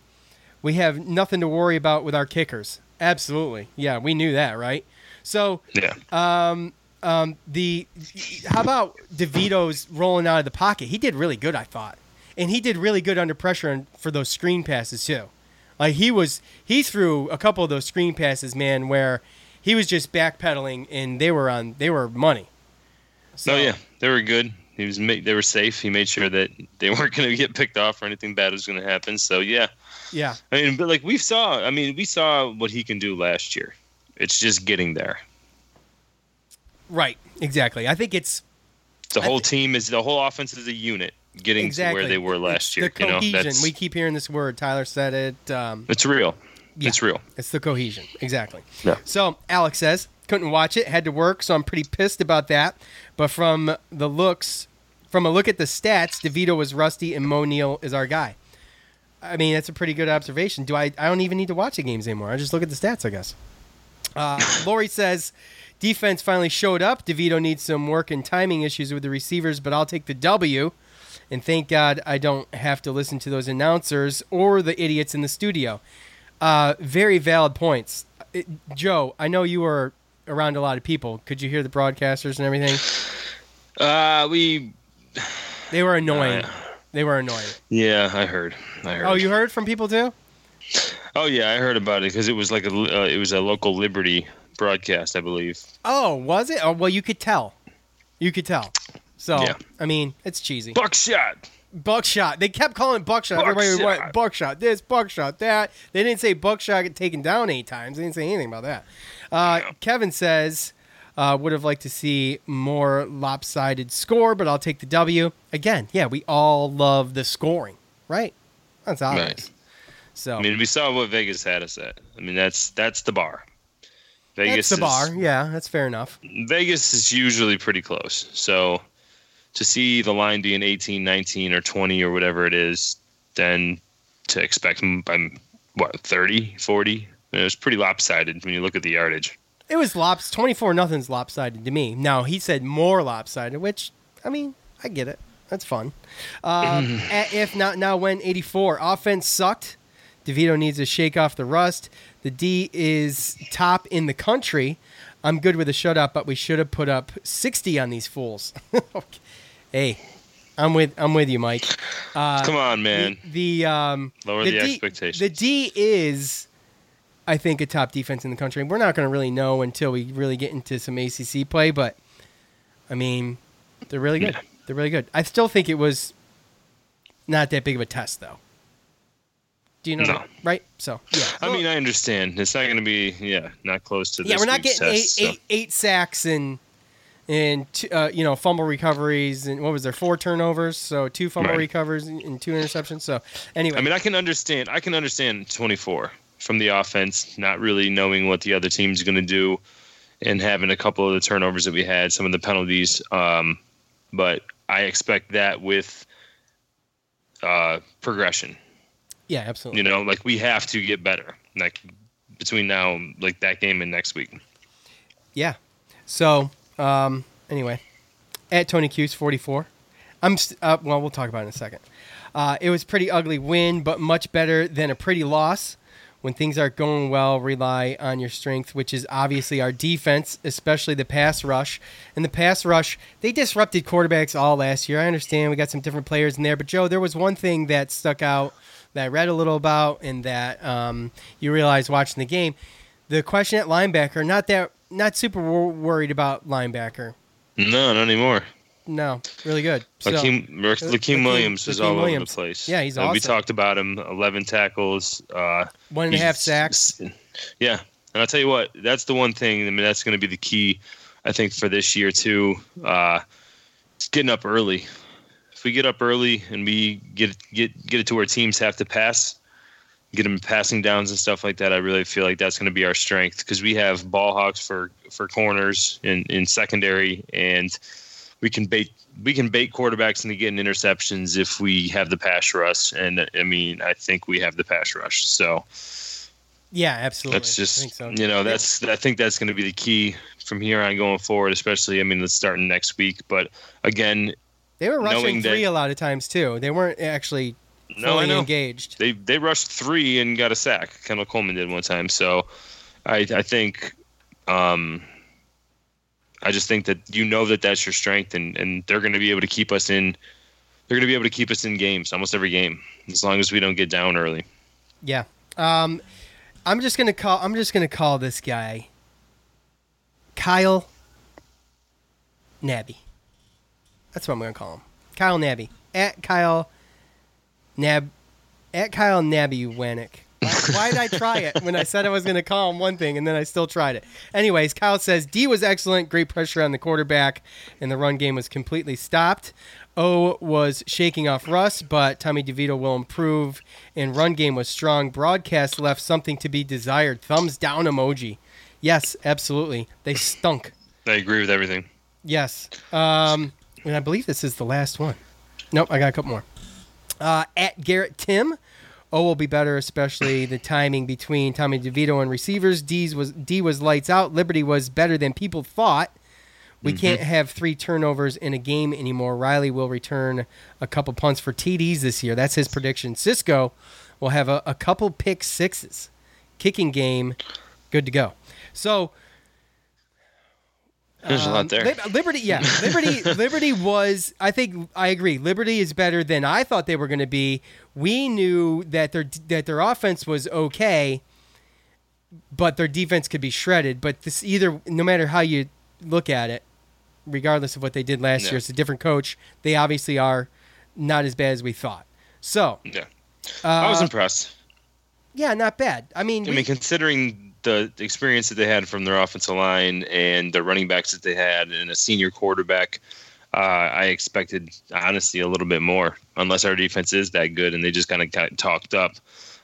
Speaker 3: We have nothing to worry about with our kickers. Absolutely, yeah, we knew that, right? So
Speaker 4: Yeah.
Speaker 3: um, um, the how about DeVito's rolling out of the pocket? He did really good, I thought, and he did really good under pressure and for those screen passes too. Like he was, he threw a couple of those screen passes, man, where he was just backpedaling and they were on, they were money.
Speaker 4: oh yeah, they were good. He was they were safe. He made sure that they weren't going to get picked off or anything bad was going to happen. So yeah,
Speaker 3: Yeah,
Speaker 4: I mean, but like we saw, I mean, we saw what he can do last year. It's just getting there.
Speaker 3: right, exactly. I think it's
Speaker 4: The whole team is the whole offense is a unit getting
Speaker 3: exactly
Speaker 4: to where they were last year.
Speaker 3: The
Speaker 4: you know,
Speaker 3: cohesion.
Speaker 4: that's
Speaker 3: we keep hearing this word. Tyler said it. Um,
Speaker 4: it's real.
Speaker 3: Yeah.
Speaker 4: It's real.
Speaker 3: It's the cohesion. Exactly.
Speaker 4: Yeah.
Speaker 3: So Alex says couldn't watch it, had to work, so I'm pretty pissed about that. But from the looks, from a look at the stats, Devito was rusty and Moe Neal is our guy. I mean, that's a pretty good observation. Do I? I don't even need to watch the games anymore. I just look at the stats, I guess. Uh, Lori says defense finally showed up. DeVito needs some work and timing issues with the receivers, but I'll take the W. And thank God I don't have to listen to those announcers or the idiots in the studio. Uh, very valid points. It- Joe, I know you were around a lot of people. Could you hear the broadcasters and everything?
Speaker 4: Uh, we.
Speaker 3: They were annoying.
Speaker 4: Uh,
Speaker 3: they were annoying.
Speaker 4: Yeah, I heard. I heard.
Speaker 3: Oh, you heard from people too?
Speaker 4: Oh yeah, I heard about it because it was like a uh, it was a local Liberty broadcast, I believe.
Speaker 3: Oh, was it? Oh, well, you could tell. You could tell. So,
Speaker 4: Yeah.
Speaker 3: I mean, it's cheesy.
Speaker 4: Buckshot.
Speaker 3: Buckshot. They kept calling it buckshot. Everybody
Speaker 4: Buckshot.
Speaker 3: went buckshot. This, buckshot, that. They didn't say buckshot get taken down eight times. They didn't say anything about that. Uh, Kevin says, uh, would have liked to see more lopsided score, but I'll take the W. Again, yeah, we all love the scoring, right? That's obvious.
Speaker 4: Right.
Speaker 3: So
Speaker 4: I mean, we saw what Vegas had us at. I mean, that's that's the bar. Vegas
Speaker 3: that's the
Speaker 4: is-
Speaker 3: bar. Yeah, that's fair enough.
Speaker 4: Vegas is usually pretty close. So to see the line being 18, 19, or 20 or whatever it is, then to expect I'm what 30, 40. It was pretty lopsided when you look at the yardage.
Speaker 3: It was lops. Twenty four nothing's lopsided to me. Now he said more lopsided, which I mean I get it. That's fun. Um, a- if not now, when eighty four offense sucked. Devito needs to shake off the rust. The D is top in the country. I'm good with a shutout, but we should have put up sixty on these fools. Okay. Hey, I'm with I'm with you, Mike. Uh,
Speaker 4: Come on, man.
Speaker 3: The, the um
Speaker 4: Lower the
Speaker 3: D-
Speaker 4: expectations.
Speaker 3: The D is, I think, a top defense in the country. We're not going to really know until we really get into some ACC play, but I mean, they're really good. They're really good. I still think it was not that big of a test, though. Do you know?
Speaker 4: No.
Speaker 3: Right? So yeah.
Speaker 4: I mean, I understand. It's not going to be, yeah, not close to
Speaker 3: yeah, we're not getting
Speaker 4: test,
Speaker 3: eight,
Speaker 4: so.
Speaker 3: eight, eight sacks and and uh, you know fumble recoveries and what was there four turnovers so two fumble
Speaker 4: Right.
Speaker 3: recovers and two interceptions so anyway
Speaker 4: I mean, I can understand. I can understand 24 from the offense, not really knowing what the other team's going to do, and having a couple of the turnovers that we had, some of the penalties. Um, but I expect that with uh, progression.
Speaker 3: yeah absolutely
Speaker 4: You know, like we have to get better. Like between now, like that game and next week.
Speaker 3: Yeah. So, um, anyway, at Tony Cuse 44. I'm st- uh, well, we'll talk about it in a second. Uh, it was pretty ugly win, but much better than a pretty loss. When things aren't going well, rely on your strength, which is obviously our defense, especially the pass rush. And the pass rush, they disrupted quarterbacks all last year. I understand we got some different players in there, but Joe, there was one thing that stuck out that I read a little about and that um, you realize watching the game. The question at linebacker, not that, not super wor- worried about linebacker.
Speaker 4: No, not anymore.
Speaker 3: No, really good. So-
Speaker 4: Lakiem, Lakiem,
Speaker 3: Lakiem-
Speaker 4: Williams is
Speaker 3: Lakiem
Speaker 4: all
Speaker 3: Williams.
Speaker 4: over the place.
Speaker 3: Yeah, he's
Speaker 4: Uh, We talked about him. Eleven tackles. Uh,
Speaker 3: One and a half sacks.
Speaker 4: Yeah, and I'll tell you what. That's the one thing. I mean, that's going to be the key. I think for this year too. Uh, it's getting up early. If we get up early and we get get get it to where teams have to pass, get them passing downs and stuff like that, I really feel like that's going to be our strength because we have ball hawks for for corners in in secondary and we can bait we can bait quarterbacks into getting interceptions if we have the pass rush and I mean I think we have the pass rush so
Speaker 3: Yeah, absolutely.
Speaker 4: that's
Speaker 3: I
Speaker 4: just
Speaker 3: think so.
Speaker 4: you know that's I think that's going to be the key from here on going forward especially I mean it's starting next week but again
Speaker 3: They were rushing
Speaker 4: knowing that-
Speaker 3: three a lot of times too. They weren't actually
Speaker 4: no I know
Speaker 3: engaged.
Speaker 4: they they rushed three and got a sack Kendall Coleman did one time so I I think um I just think that you know that that's your strength and and they're going to be able to keep us in they're going to be able to keep us in games almost every game as long as we don't get down early
Speaker 3: Yeah. Um, I'm just gonna call. I'm just gonna call this guy Kyle Nabby. That's what I'm gonna call him. Kyle Nabby at Kyle Nab at Kyle Nabby Wanick. Why, did I try it when I said I was going to call him one thing and then I still tried it? Anyways, Kyle says D was excellent, great pressure on the quarterback, and the run game was completely stopped. O was shaking off Russ, but Tommy DeVito will improve, and run game was strong. Broadcast left something to be desired. Thumbs down emoji. Yes, absolutely. They stunk.
Speaker 4: I agree with everything
Speaker 3: Yes. Um, and I believe this is the last one. Nope, I got a couple more. Uh, at Garrett Tim. O will be better, especially the timing between Tommy DeVito and receivers. D's was D was lights out. Liberty was better than people thought. We can't have three turnovers in a game anymore. Riley will return a couple punts for TDs this year. That's his prediction. Cisco will have a, a couple pick sixes. Kicking game, good to go. So
Speaker 4: there's a lot there
Speaker 3: Lib- Liberty, yeah, Liberty, Liberty was. I think I agree. Liberty is better than I thought they were going to be. We knew that their that their offense was okay, but their defense could be shredded. But this either, no matter how you look at it, regardless of what they did last
Speaker 4: Yeah.
Speaker 3: year, it's a different coach. They obviously are not as bad as we thought. So,
Speaker 4: yeah I was
Speaker 3: uh,
Speaker 4: impressed
Speaker 3: yeah, not bad. I mean,
Speaker 4: I
Speaker 3: we-
Speaker 4: mean, considering the experience that they had from their offensive line and the running backs that they had and a senior quarterback, uh, I expected honestly a little bit more. Unless our defense is that good and they just kind of got talked up.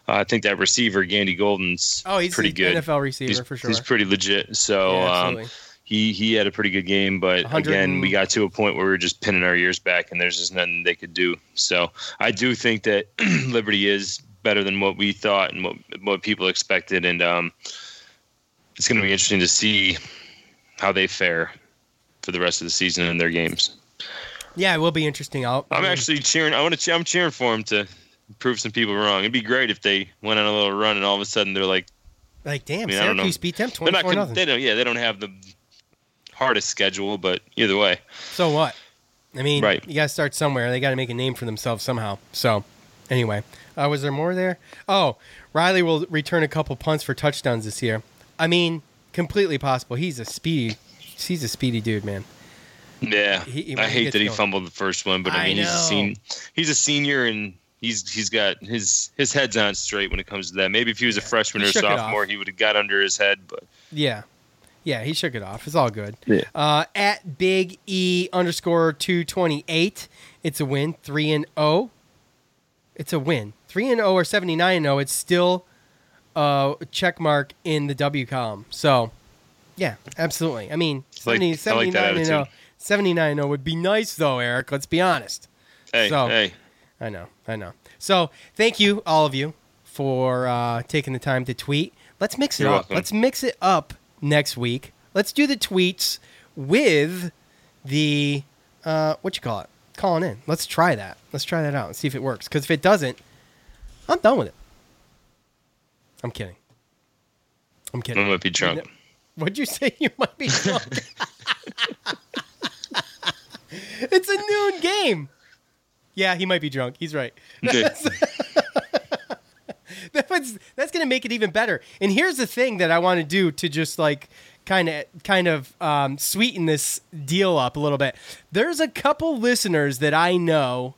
Speaker 4: Uh, I think that receiver Gandy Golden's
Speaker 3: oh, he's
Speaker 4: pretty good.
Speaker 3: NFL receiver
Speaker 4: he's,
Speaker 3: for sure.
Speaker 4: He's pretty legit. So
Speaker 3: Yeah,
Speaker 4: um, he he had a pretty good game, but
Speaker 3: 100
Speaker 4: again, we got to a point where we were just pinning our ears back, and there's just nothing they could do. So I do think that Liberty is better than what we thought and what what people expected, and um, it's going to be interesting to see how they fare for the rest of the season in their games.
Speaker 3: yeah, it will be interesting. I'll,
Speaker 4: I'm actually cheering. I want to. I'm cheering for them to prove some people wrong. It'd be great if they went on a little run and all of a sudden they're like,
Speaker 3: like, damn,
Speaker 4: I mean, I.
Speaker 3: Syracuse beat them
Speaker 4: they're
Speaker 3: twenty-four
Speaker 4: con-
Speaker 3: nothing.
Speaker 4: They don't. Yeah, they don't have the hardest schedule, but either way.
Speaker 3: So what? I mean,
Speaker 4: Right.
Speaker 3: you got to start somewhere. They got to make a name for themselves somehow. So, anyway, uh, was there more there? Oh, Riley will return a couple punts for touchdowns this year. I mean, completely possible. He's a speedy, he's a speedy dude, man.
Speaker 4: Yeah,
Speaker 3: He- he-
Speaker 4: I hate
Speaker 3: gets
Speaker 4: that he
Speaker 3: going.
Speaker 4: fumbled the first one, but I
Speaker 3: I
Speaker 4: mean he's a senior. He's a senior, and he's he's got his his head's on straight when it comes to that. Maybe if he was a freshman
Speaker 3: He
Speaker 4: or a
Speaker 3: shook it off.
Speaker 4: sophomore, he would have got under his head. But
Speaker 3: Yeah, Yeah, he shook it off. It's all good.
Speaker 4: Yeah.
Speaker 3: Uh, at Big E underscore two twenty eight. It's a win. Three and zero. It's a win. Three and zero or seventy nine and zero. It's still a check mark in the W column. So, yeah, absolutely. I mean,
Speaker 4: like-
Speaker 3: 70,
Speaker 4: like
Speaker 3: 79
Speaker 4: that
Speaker 3: and 0.
Speaker 4: attitude.
Speaker 3: 79 0 would be nice though, Eric. Let's be honest.
Speaker 4: Hey,
Speaker 3: So-
Speaker 4: hey.
Speaker 3: I know, I know. So thank you, all of you, for uh, taking the time to tweet. Let's mix it
Speaker 4: You're
Speaker 3: up.
Speaker 4: welcome.
Speaker 3: Let's mix it up next week. Let's do the tweets with the uh, what you call it, calling in. Let's try that. Let's try that out and see if it works. Because if it doesn't, I'm done with it. I'm kidding. I'm kidding.
Speaker 4: I might be drunk.
Speaker 3: What'd you say? You might be drunk. it's a noon game. Yeah, he might be drunk. He's right. That's that's gonna make it even better. And here's the thing that I want to do to just like kind of kind of um, sweeten this deal up a little bit. There's a couple listeners that I know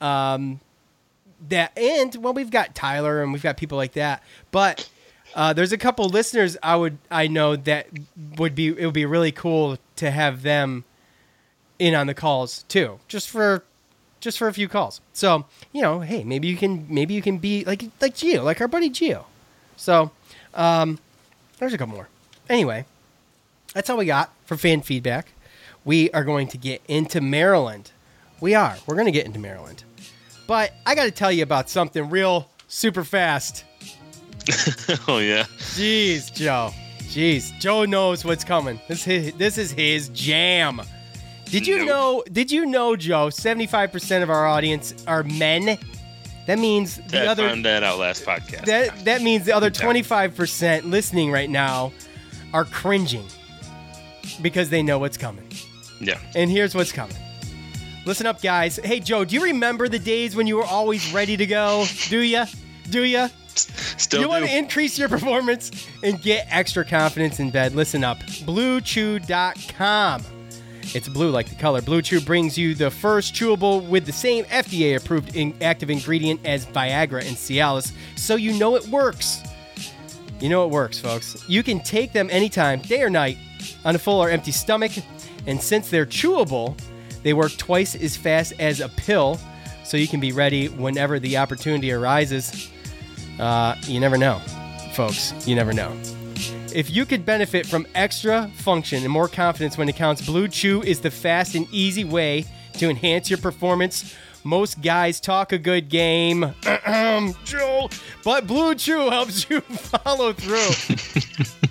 Speaker 3: um, that, and well, we've got Tyler and we've got people like that, but. Uh, there's a couple listeners I would I know that would be it would be really cool to have them in on the calls too, just for just for a few calls. So you know, hey, maybe you can maybe you can be like like geo like our buddy geo So um, there's a couple more. Anyway, that's all we got for fan feedback. We are going to get into Maryland. We are. We're going to get into Maryland. But I got to tell you about something real super fast.
Speaker 4: oh yeah.
Speaker 3: Jeez, Joe. Jeez, Joe knows what's coming. This is this is his jam. Did you
Speaker 4: Nope.
Speaker 3: know? Did you know, Joe? Seventy-five percent of our audience are men. That means the
Speaker 4: I
Speaker 3: other
Speaker 4: found that out last podcast.
Speaker 3: that that means the other twenty-five percent listening right now are cringing because they know what's coming.
Speaker 4: yeah.
Speaker 3: And here's what's coming. Listen up, guys. Hey, Joe, do you remember the days when you were always ready to go? Do ya? Do ya?
Speaker 4: Still do.
Speaker 3: you want to increase your performance and get extra confidence in bed? Listen up. BlueChew.com. It's blue like the color. Blue Chew brings you the first chewable with the same FDA approved in active ingredient as Viagra and Cialis, so you know it works. You know it works, folks. You can take them anytime, day or night, on a full or empty stomach. And since they're chewable, they work twice as fast as a pill, so you can be ready whenever the opportunity arises. Uh, you never know, folks. You never know. If you could benefit from extra function and more confidence when it counts, Blue Chew is the fast and easy way to enhance your performance. Most guys talk a good game, but Blue Chew helps you follow through.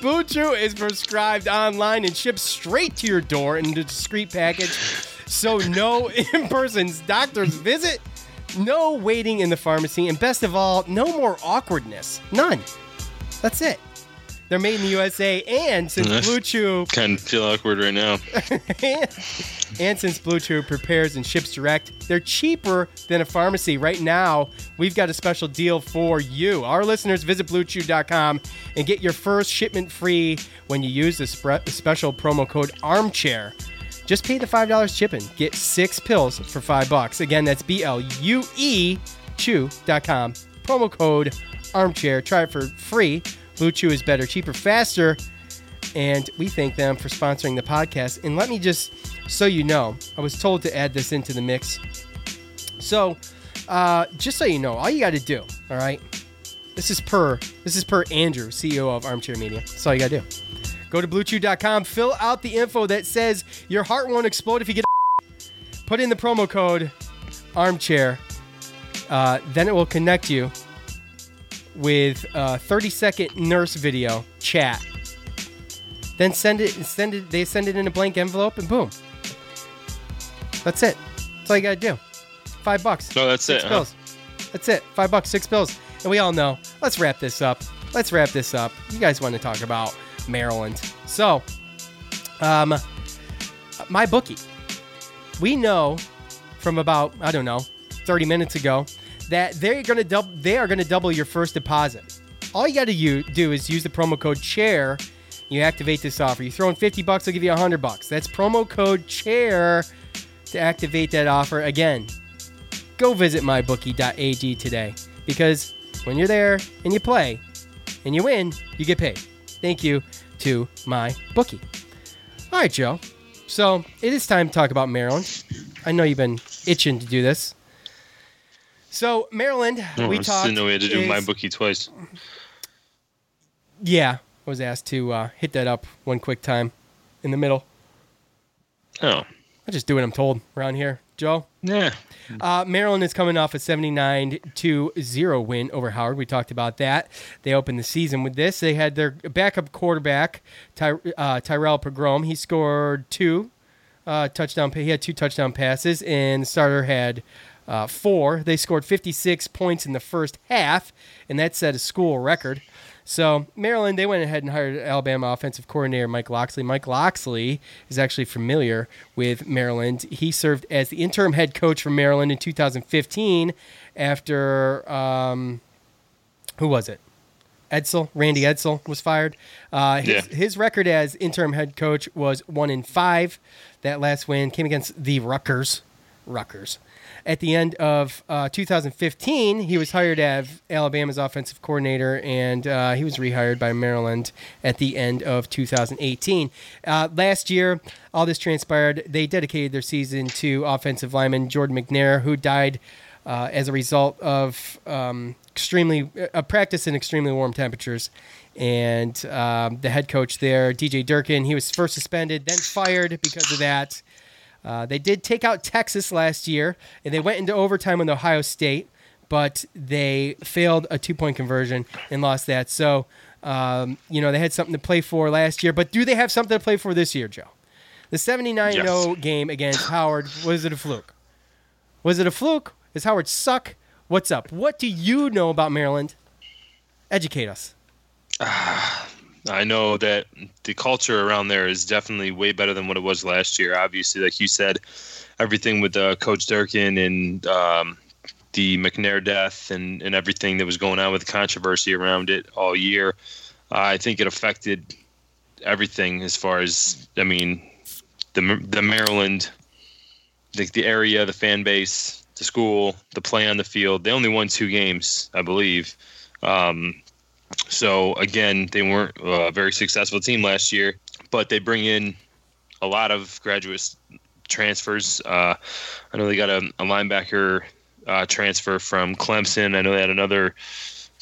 Speaker 3: Blue Chew is prescribed online and shipped straight to your door in a discreet package. So no in-person doctor's visit, no waiting in the pharmacy, and best of all, no more awkwardness. None. That's it. They're made in the USA, and since mm,
Speaker 4: Nice.
Speaker 3: Blue Chew
Speaker 4: Kind of feel awkward right now.
Speaker 3: and since Blue Chew prepares and ships direct, they're cheaper than a pharmacy. Right now, we've got a special deal for you. Our listeners visit bluechew.com and get your first shipment free when you use the special promo code armchair. Just pay the $5 shipping. Get six pills for five bucks. Again, that's B L U E chew.com. Promo code armchair. Try it for free. Blue Chew is better, cheaper, faster and we thank them for sponsoring the podcast. And let me just, so you know, I was told to add this into the mix. So, uh, just so you know, all you got to do, all right, this is per this is per Andrew, CEO of Armchair Media. That's all you got to do. Go to BlueChew.com, fill out the info that says your heart won't explode if you get. Put in the promo code Armchair. Uh, then it will connect you with a 30 second nurse video chat. Then send it send it they send it in a blank envelope and boom. That's it. That's all you gotta do. Five bucks.
Speaker 4: Oh, that's
Speaker 3: six
Speaker 4: it, huh?
Speaker 3: bills that's it. Five bucks six bills and we all know let's wrap this up. Let's wrap this up. You guys want to talk about maryland. So um my bookie. We know from about i don't know 30 minutes ago that they're gonna double they are gonna double your first deposit all you gotta u- do is use the promo code chair you activate this offer. You throw in 50 bucks, they'll give you 100 bucks. That's promo code chair to activate that offer. Again, go visit mybookie.ag today because when you're there and you play and you win, you get paid. Thank you to my bookie. All right, Joe. So it is time to talk about Maryland. I know you've been itching to do this. So Maryland,
Speaker 4: Oh,
Speaker 3: we
Speaker 4: I
Speaker 3: talked.
Speaker 4: didn't know we had to do
Speaker 3: is-
Speaker 4: my bookie twice.
Speaker 3: Yeah, I was asked to uh, hit that up one quick time in the middle.
Speaker 4: Oh,
Speaker 3: I just do what I'm told around here. Joe?
Speaker 4: Yeah.
Speaker 3: Uh, Maryland is coming off a 79 to 0 win over Howard. We talked about that. They opened the season with this. They had their backup quarterback, Ty, uh, Tyrrell Pigrome. He scored two uh, touchdown. He had two touchdown passes, and the starter had uh, four. They scored 56 points in the first half, and that set a school record. So Maryland, they went ahead and hired Alabama offensive coordinator Mike Locksley. Mike Locksley is actually familiar with Maryland. He served as the interim head coach for Maryland in 2015 after um, who was it? Edsall, Randy Edsall was fired. Uh, his,
Speaker 4: Yeah.
Speaker 3: his record as interim head coach was one in five. That last win came against the Rutgers. Rutgers. At the end of uh, 2015, he was hired as Alabama's offensive coordinator, and uh, he was rehired by Maryland at the end of 2018. Uh, last year, all this transpired. They dedicated their season to offensive lineman Jordan McNair, who died uh, as a result of um, extremely a practice in extremely warm temperatures. And um, the head coach there, DJ Durkin, he was first suspended, then fired because of that. Uh, they did take out Texas last year, and they went into overtime with Ohio State, but they failed a two point conversion and lost that. So, um, you know, they had something to play for last year, but do they have something to play for this year, Joe? The 79 0 game against Howard, was it a fluke? Was it a fluke? Does Howard suck? What's up? What do you know about Maryland? Educate us.
Speaker 4: I know that the culture around there is definitely way better than what it was last year. Obviously, like you said, everything with uh, Coach Durkin and um, the McNair death and, and everything that was going on with the controversy around it all year, I think it affected everything as far as, I mean, the, the Maryland, the, the area, the fan base, the school, the play on the field. They only won two games, I believe. Um, so again, they weren't a very successful team last year, but they bring in a lot of graduate transfers. Uh, I know they got a, a linebacker uh, transfer from Clemson. I know they had another,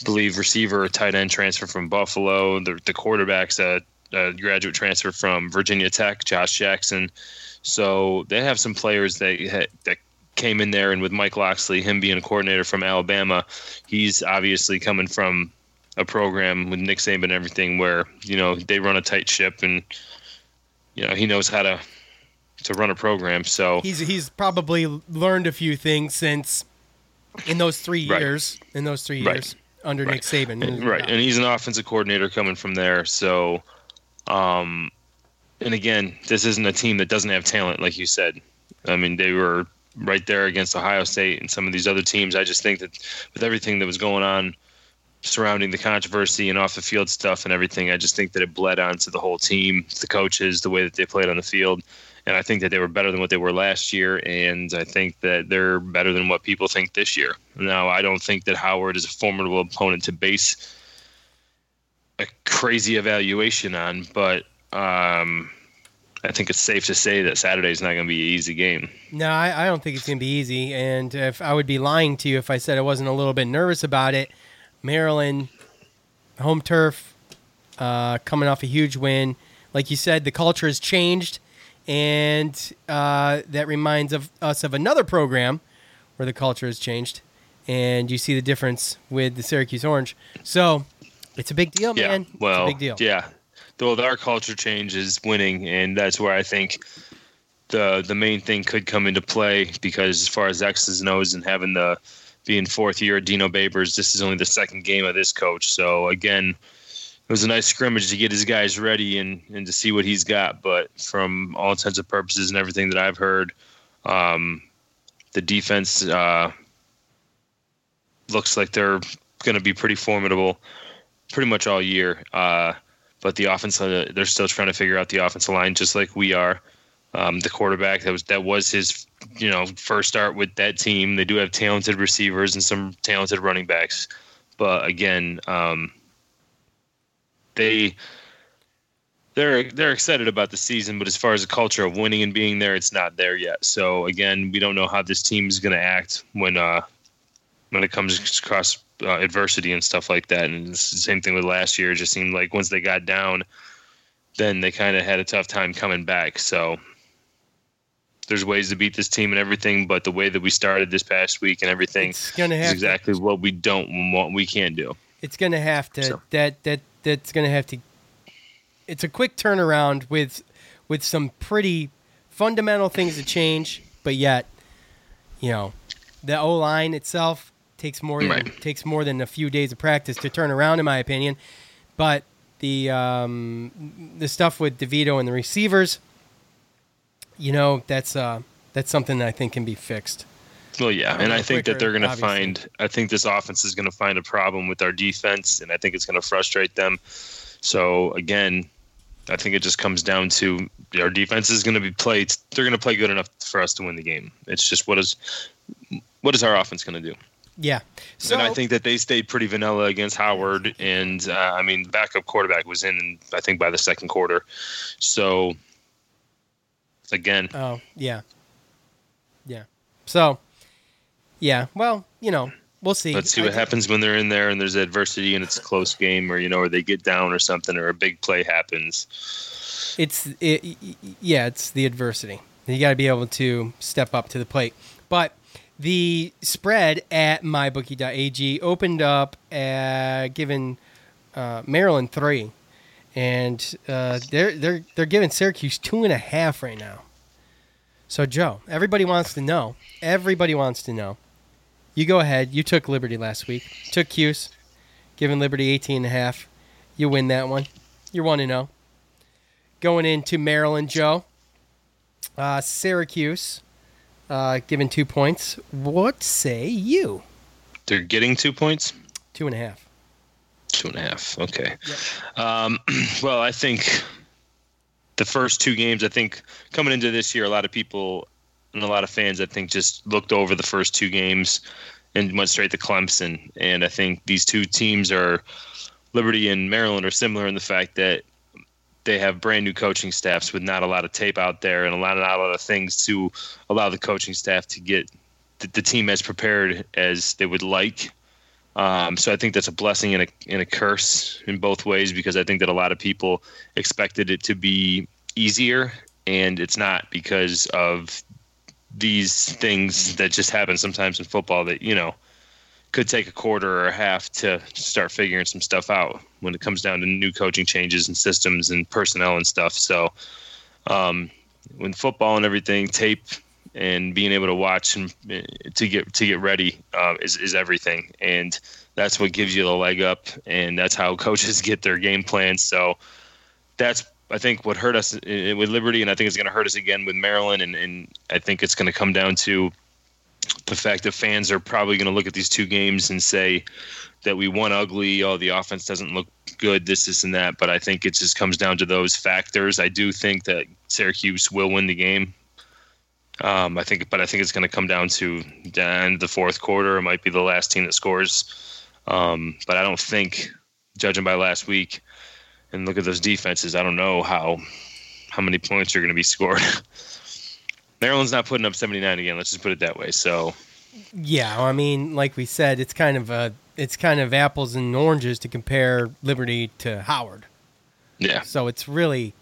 Speaker 4: I believe, receiver tight end transfer from Buffalo. The, the quarterback's a, a graduate transfer from Virginia Tech, Josh Jackson. So they have some players that that came in there, and with Mike Locksley, him being a coordinator from Alabama, he's obviously coming from a program with Nick Saban and everything where you know they run a tight ship and you know he knows how to to run a program. So
Speaker 3: He's he's probably learned a few things since in those three
Speaker 4: Right.
Speaker 3: years. In those three
Speaker 4: Right.
Speaker 3: years under Nick Saban,
Speaker 4: And- right, and he's an offensive coordinator coming from there. So, um, and again, this isn't a team that doesn't have talent, like you said. I mean, they were right there against Ohio State and some of these other teams. I just think that with everything that was going on surrounding the controversy and off the field stuff and everything, I just think that it bled onto the whole team, the coaches, the way that they played on the field. And I think that they were better than what they were last year. And I think that they're better than what people think this year. Now, I don't think that Howard is a formidable opponent to base a crazy evaluation on, but um, I think it's safe to say that Saturday's not going to be an easy game.
Speaker 3: No, I, I don't think it's going to be easy. And if I would be lying to you if I said I wasn't a little bit nervous about it, Maryland, home turf, uh, coming off a huge win. Like you said, the culture has changed, and uh, that reminds of us of another program where the culture has changed, and you see the difference with the Syracuse Orange. So it's a big deal,
Speaker 4: Yeah,
Speaker 3: man.
Speaker 4: well,
Speaker 3: big deal.
Speaker 4: yeah. Though our culture change is winning, and that's where I think the the main thing could come into play because as far as X's and O's and having the being fourth year at Dino Babers, this is only the second game of this coach. So again, it was a nice scrimmage to get his guys ready and, and to see what he's got. But from all intents and purposes and everything that I've heard, um, the defense uh, looks like they're going to be pretty formidable pretty much all year. Uh, but the offense, uh, they're still trying to figure out the offensive line, just like we are. Um, the quarterback that was that was his you know first start with that team. They do have talented receivers and some talented running backs, but again, um, they they're they're excited about the season, but as far as the culture of winning and being there, it's not there yet. So again, we don't know how this team is going to act when uh, when it comes across uh, adversity and stuff like that. And it's the same thing with last year. It just seemed like once they got down, then they kind of had a tough time coming back. So there's ways to beat this team and everything, but the way that we started this past week and everything is exactly to, what we don't want. We can't do.
Speaker 3: It's going to have to so. that that that's going to have to. It's a quick turnaround with with some pretty fundamental things to change, but yet, you know, the O line itself takes more than right. takes more than a few days of practice to turn around, in my opinion. But the um, the stuff with DeVito and the receivers, you know, that's uh, that's something that I think can be fixed.
Speaker 4: Well, yeah, and I think quicker, that they're going to find. I think this offense is going to find a problem with our defense, and I think it's going to frustrate them. So again, I think it just comes down to our defense is going to be played. They're going to play good enough for us to win the game. It's just what is what is our offense going to do?
Speaker 3: Yeah.
Speaker 4: So, and I think that they stayed pretty vanilla against Howard, and uh, I mean, backup quarterback was in, I think, by the second quarter. So, again.
Speaker 3: Oh yeah. Yeah. So, yeah. Well, you know, we'll see.
Speaker 4: Let's see what happens when they're in there and there's adversity and it's a close game, or you know, or they get down or something, or a big play happens.
Speaker 3: It's it, yeah, it's the adversity. You got to be able to step up to the plate, but the spread at mybookie.ag opened up uh, giving uh, Maryland three, and uh, they're they're they're giving Syracuse two and a half right now. So Joe, everybody wants to know. Everybody wants to know. You go ahead. You took Liberty last week. Took Cuse, giving Liberty 18 and a half. You win that one. You're one to know. Going into Maryland, Joe. Uh, Syracuse uh, given two points. What say you?
Speaker 4: They're getting two points?
Speaker 3: Two and a half.
Speaker 4: Two and a half. Okay. Yep. Um, well, I think the first two games, I think coming into this year, a lot of people and a lot of fans, I think, just looked over the first two games and went straight to Clemson. And I think these two teams are Liberty and Maryland are similar in the fact that they have brand new coaching staffs with not a lot of tape out there and a lot, not a lot of things to allow the coaching staff to get the, the team as prepared as they would like. Um, so I think that's a blessing and a, and a curse in both ways because I think that a lot of people expected it to be easier and it's not because of these things that just happen sometimes in football that you know could take a quarter or a half to start figuring some stuff out when it comes down to new coaching changes and systems and personnel and stuff. So, um, when football and everything, tape and being able to watch and uh, to get to get ready uh, is is everything, and that's what gives you the leg up, and that's how coaches get their game plans. So, that's I think what hurt us uh, with Liberty, and I think it's going to hurt us again with Maryland, and, and I think it's going to come down to the fact that fans are probably going to look at these two games and say that we won ugly. Oh, the offense doesn't look good. This, this, and that. But I think it just comes down to those factors. I do think that Syracuse will win the game. Um, I think, but I think it's going to come down to the end of the fourth quarter. It might be the last team that scores. Um, but I don't think, judging by last week, and look at those defenses, I don't know how how many points are going to be scored. Maryland's not putting up 79 again. Let's just put it that way. So,
Speaker 3: yeah, I mean, like we said, it's kind of a it's kind of apples and oranges to compare Liberty to Howard.
Speaker 4: Yeah.
Speaker 3: So it's really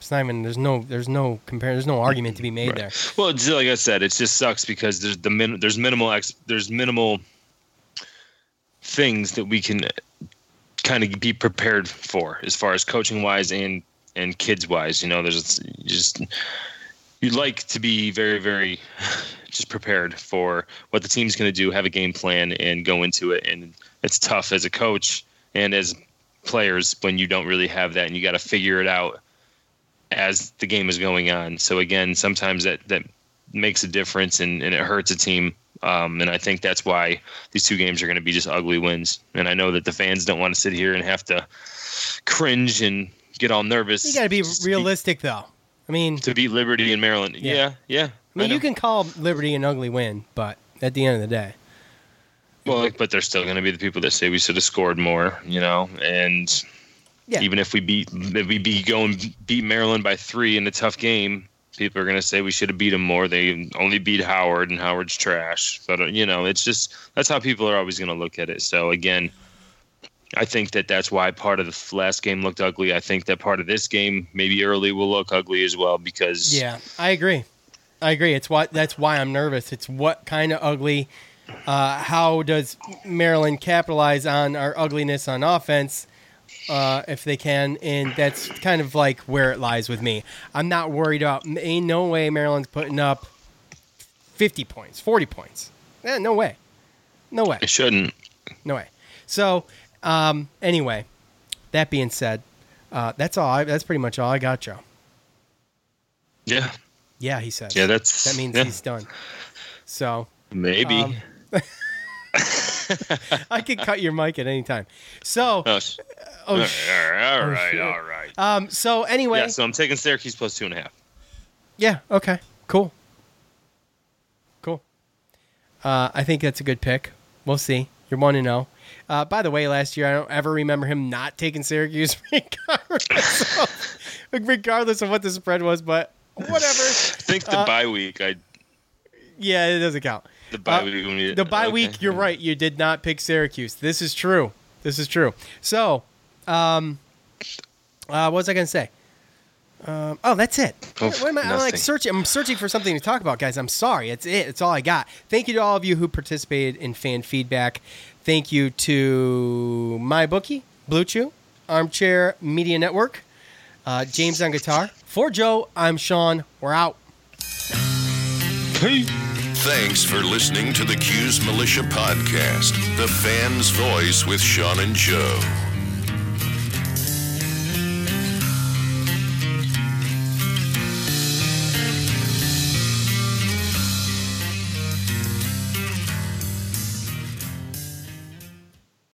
Speaker 3: it's not even there's no there's no compare there's no argument to be made right. there.
Speaker 4: Well, like I said, it just sucks because there's the min, there's minimal ex, there's minimal things that we can kind of be prepared for as far as coaching wise and and kids wise. You know, there's just you'd like to be very, very just prepared for what the team's going to do, have a game plan, and go into it. And it's tough as a coach and as players when you don't really have that, and you got to figure it out as the game is going on. So again, sometimes that that makes a difference, and, and it hurts a team. Um, and I think that's why these two games are going to be just ugly wins. And I know that the fans don't want to sit here and have to cringe and get all nervous.
Speaker 3: You got to be realistic, though. I mean,
Speaker 4: to beat Liberty in Maryland. Yeah, yeah. yeah
Speaker 3: I mean, I you can call Liberty an ugly win, but at the end of the day,
Speaker 4: well, but they're still going to be the people that say we should have scored more, you know, and Yeah. Even if we beat if we beat go and beat Maryland by three in a tough game, people are going to say we should have beat them more. They only beat Howard, and Howard's trash. But uh, you know, it's just that's how people are always going to look at it. So again, I think that that's why part of the last game looked ugly. I think that part of this game, maybe early, will look ugly as well because
Speaker 3: yeah, I agree. I agree. It's what that's why I'm nervous. It's what kind of ugly. Uh, how does Maryland capitalize on our ugliness on offense? Uh, if they can, and that's kind of like where it lies with me. I'm not worried about. Ain't no way Maryland's putting up 50 points, 40 points. Eh, no way, no way.
Speaker 4: It shouldn't.
Speaker 3: No way. So, um, anyway, that being said, uh, that's all. I, that's pretty much all I got, Joe.
Speaker 4: Yeah.
Speaker 3: Yeah, he says.
Speaker 4: Yeah, that's
Speaker 3: that means
Speaker 4: yeah.
Speaker 3: he's done. So
Speaker 4: maybe.
Speaker 3: Um, I could cut your mic at any time. So,
Speaker 4: oh, oh, all right, all right,
Speaker 3: oh,
Speaker 4: all right.
Speaker 3: Um, so anyway,
Speaker 4: yeah, so I'm taking Syracuse plus two and a half.
Speaker 3: Yeah. Okay. Cool. Cool. Uh, I think that's a good pick. We'll see. You're one to know. Uh, by the way, last year I don't ever remember him not taking Syracuse, regardless of, regardless of what the spread was. But whatever.
Speaker 4: I think the uh, bye week. I.
Speaker 3: Yeah, it doesn't count.
Speaker 4: The bye uh, week. We,
Speaker 3: the bye okay. week. You're right. You did not pick Syracuse. This is true. This is true. So, um, uh, what was I going to say? Um, oh, that's it.
Speaker 4: Oof,
Speaker 3: what am I, I'm like searching. I'm searching for something to talk about, guys. I'm sorry. It's it. It's all I got. Thank you to all of you who participated in fan feedback. Thank you to my bookie, Blue Chew, Armchair Media Network, uh, James on guitar. For Joe, I'm Sean. We're out.
Speaker 2: Hey. Thanks for listening to the Cuse Militia Podcast, the fan's voice with Sean and Joe.